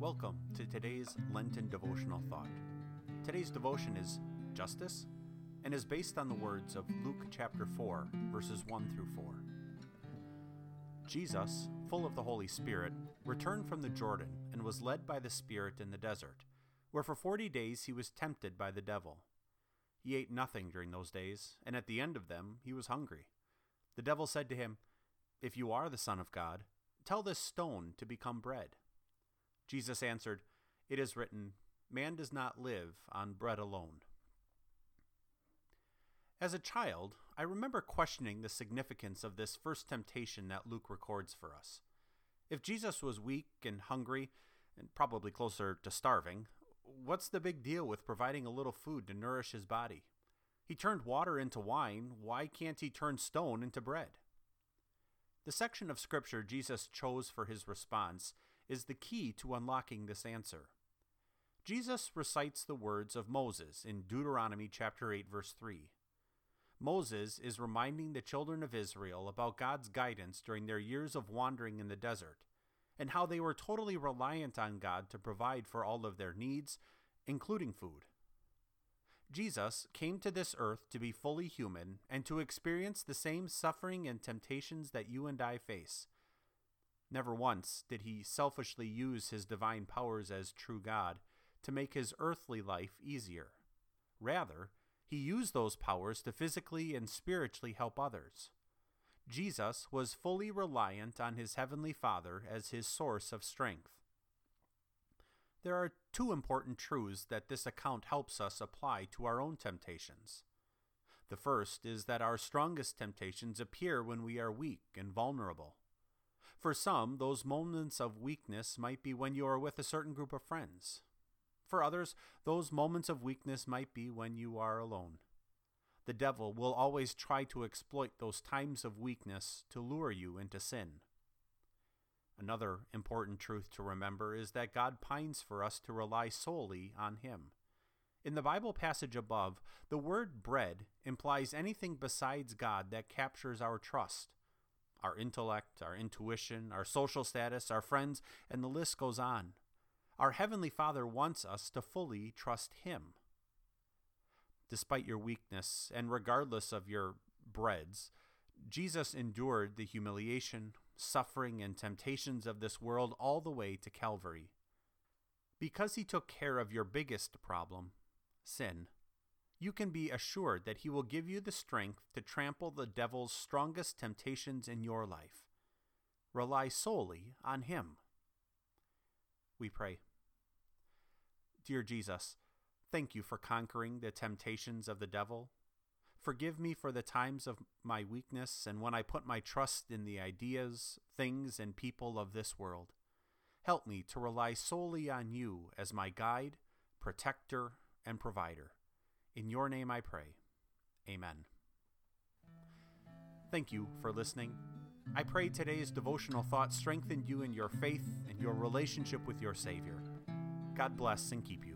Welcome to today's Lenten devotional thought. Today's devotion is Justice and is based on the words of Luke chapter 4, verses 1 through 4. Jesus, full of the Holy Spirit, returned from the Jordan and was led by the Spirit in the desert, where for forty days he was tempted by the devil. He ate nothing during those days, and at the end of them he was hungry. The devil said to him, If you are the Son of God, tell this stone to become bread. Jesus answered, It is written, Man does not live on bread alone. As a child, I remember questioning the significance of this first temptation that Luke records for us. If Jesus was weak and hungry, and probably closer to starving, what's the big deal with providing a little food to nourish his body? He turned water into wine, why can't he turn stone into bread? The section of Scripture Jesus chose for his response is the key to unlocking this answer. Jesus recites the words of Moses in Deuteronomy chapter 8 verse 3. Moses is reminding the children of Israel about God's guidance during their years of wandering in the desert and how they were totally reliant on God to provide for all of their needs, including food. Jesus came to this earth to be fully human and to experience the same suffering and temptations that you and I face. Never once did he selfishly use his divine powers as true God to make his earthly life easier. Rather, he used those powers to physically and spiritually help others. Jesus was fully reliant on his heavenly Father as his source of strength. There are two important truths that this account helps us apply to our own temptations. The first is that our strongest temptations appear when we are weak and vulnerable. For some, those moments of weakness might be when you are with a certain group of friends. For others, those moments of weakness might be when you are alone. The devil will always try to exploit those times of weakness to lure you into sin. Another important truth to remember is that God pines for us to rely solely on Him. In the Bible passage above, the word bread implies anything besides God that captures our trust. Our intellect, our intuition, our social status, our friends, and the list goes on. Our Heavenly Father wants us to fully trust Him. Despite your weakness, and regardless of your breads, Jesus endured the humiliation, suffering, and temptations of this world all the way to Calvary. Because he took care of your biggest problem, sin, you can be assured that he will give you the strength to trample the devil's strongest temptations in your life. Rely solely on him. We pray. Dear Jesus, thank you for conquering the temptations of the devil Forgive me for the times of my weakness and when I put my trust in the ideas, things, and people of this world. Help me to rely solely on you as my guide, protector, and provider. In your name I pray. Amen. Thank you for listening. I pray today's devotional thought strengthened you in your faith and your relationship with your Savior. God bless and keep you.